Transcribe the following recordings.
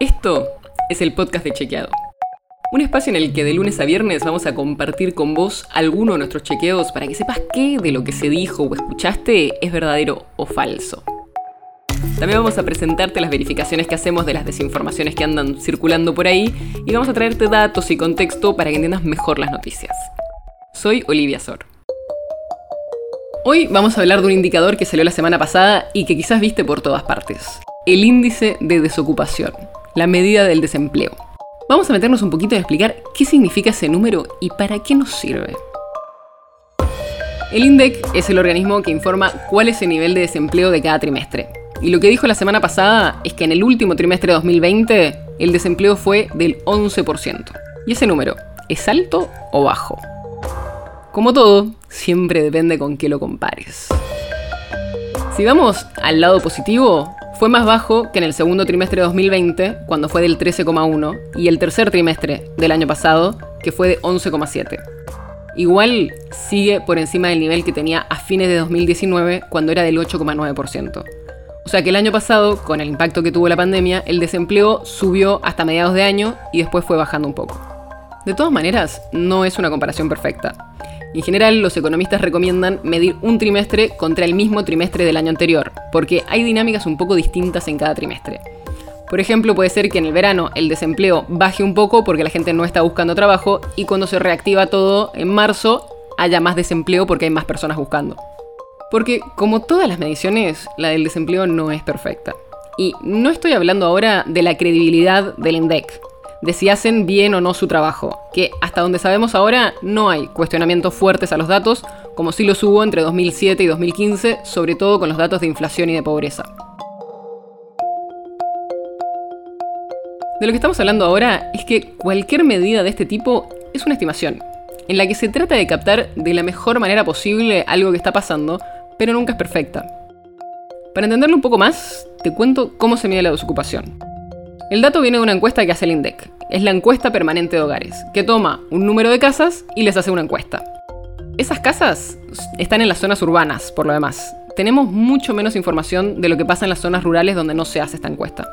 Esto es el podcast de Chequeado. Un espacio en el que de lunes a viernes vamos a compartir con vos alguno de nuestros chequeos para que sepas qué de lo que se dijo o escuchaste es verdadero o falso. También vamos a presentarte las verificaciones que hacemos de las desinformaciones que andan circulando por ahí y vamos a traerte datos y contexto para que entiendas mejor las noticias. Soy Olivia Sor. Hoy vamos a hablar de un indicador que salió la semana pasada y que quizás viste por todas partes. El índice de desocupación, la medida del desempleo. Vamos a meternos un poquito en explicar qué significa ese número y para qué nos sirve. El INDEC es el organismo que informa cuál es el nivel de desempleo de cada trimestre. Y lo que dijo la semana pasada es que en el último trimestre de 2020 el desempleo fue del 11%. ¿Y ese número es alto o bajo? Como todo, siempre depende con qué lo compares. Si vamos al lado positivo, fue más bajo que en el segundo trimestre de 2020, cuando fue del 13,1, y el tercer trimestre del año pasado, que fue de 11,7. Igual sigue por encima del nivel que tenía a fines de 2019, cuando era del 8,9%. O sea que el año pasado, con el impacto que tuvo la pandemia, el desempleo subió hasta mediados de año y después fue bajando un poco. De todas maneras, no es una comparación perfecta. En general, los economistas recomiendan medir un trimestre contra el mismo trimestre del año anterior, porque hay dinámicas un poco distintas en cada trimestre. Por ejemplo, puede ser que en el verano el desempleo baje un poco porque la gente no está buscando trabajo y cuando se reactiva todo en marzo haya más desempleo porque hay más personas buscando. Porque como todas las mediciones, la del desempleo no es perfecta. Y no estoy hablando ahora de la credibilidad del INDEC, de si hacen bien o no su trabajo, que hasta donde sabemos ahora no hay cuestionamientos fuertes a los datos, como sí los hubo entre 2007 y 2015, sobre todo con los datos de inflación y de pobreza. De lo que estamos hablando ahora es que cualquier medida de este tipo es una estimación, en la que se trata de captar de la mejor manera posible algo que está pasando, pero nunca es perfecta. Para entenderlo un poco más, te cuento cómo se mide la desocupación. El dato viene de una encuesta que hace el INDEC. Es la encuesta permanente de hogares, que toma un número de casas y les hace una encuesta. Esas casas están en las zonas urbanas, por lo demás. Tenemos mucho menos información de lo que pasa en las zonas rurales donde no se hace esta encuesta.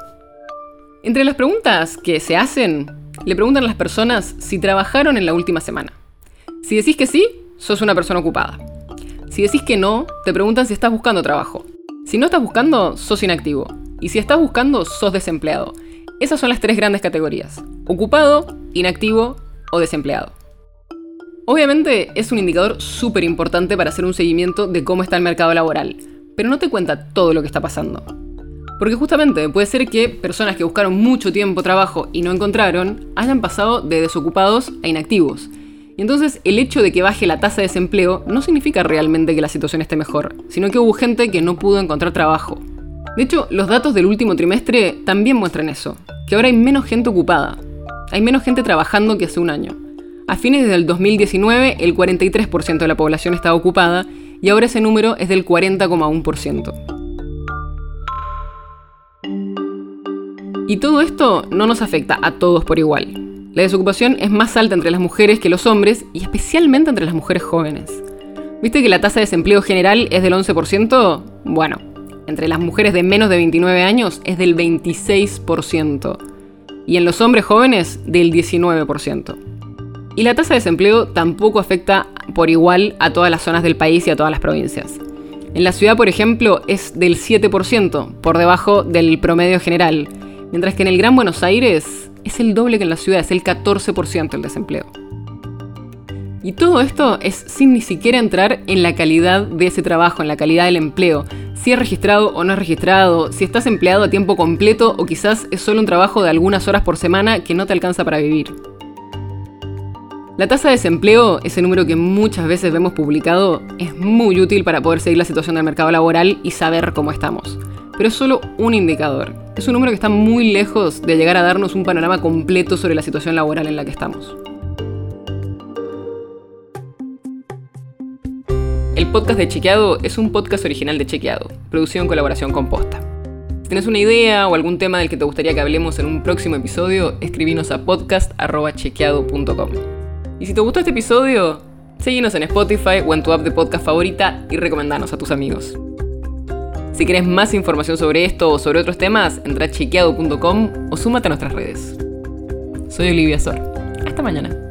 Entre las preguntas que se hacen, le preguntan a las personas si trabajaron en la última semana. Si decís que sí, sos una persona ocupada. Si decís que no, te preguntan si estás buscando trabajo. Si no estás buscando, sos inactivo. Y si estás buscando, sos desempleado. Esas son las tres grandes categorías. Ocupado, inactivo o desempleado. Obviamente es un indicador súper importante para hacer un seguimiento de cómo está el mercado laboral, pero no te cuenta todo lo que está pasando. Porque justamente puede ser que personas que buscaron mucho tiempo trabajo y no encontraron hayan pasado de desocupados a inactivos. Y entonces el hecho de que baje la tasa de desempleo no significa realmente que la situación esté mejor, sino que hubo gente que no pudo encontrar trabajo. De hecho, los datos del último trimestre también muestran eso, que ahora hay menos gente ocupada. Hay menos gente trabajando que hace un año. A fines del 2019, el 43% de la población estaba ocupada y ahora ese número es del 40,1%. Y todo esto no nos afecta a todos por igual. La desocupación es más alta entre las mujeres que los hombres y especialmente entre las mujeres jóvenes. ¿Viste que la tasa de desempleo general es del 11%? Bueno, entre las mujeres de menos de 29 años es del 26% y en los hombres jóvenes del 19%. Y la tasa de desempleo tampoco afecta por igual a todas las zonas del país y a todas las provincias. En la ciudad, por ejemplo, es del 7%, por debajo del promedio general, mientras que en el Gran Buenos Aires es el doble que en la ciudad, es el 14% el desempleo. Y todo esto es sin ni siquiera entrar en la calidad de ese trabajo, en la calidad del empleo, si es registrado o no es registrado, si estás empleado a tiempo completo o quizás es solo un trabajo de algunas horas por semana que no te alcanza para vivir. La tasa de desempleo, ese número que muchas veces vemos publicado, es muy útil para poder seguir la situación del mercado laboral y saber cómo estamos. Pero es solo un indicador. Es un número que está muy lejos de llegar a darnos un panorama completo sobre la situación laboral en la que estamos. El podcast de Chequeado es un podcast original de Chequeado, producido en colaboración con Posta. Si tienes una idea o algún tema del que te gustaría que hablemos en un próximo episodio, escribinos a podcast.chequeado.com. Y si te gustó este episodio, seguinos en Spotify o en tu app de podcast favorita y recomendanos a tus amigos. Si querés más información sobre esto o sobre otros temas, entra a chequeado.com o súmate a nuestras redes. Soy Olivia Sor. Hasta mañana.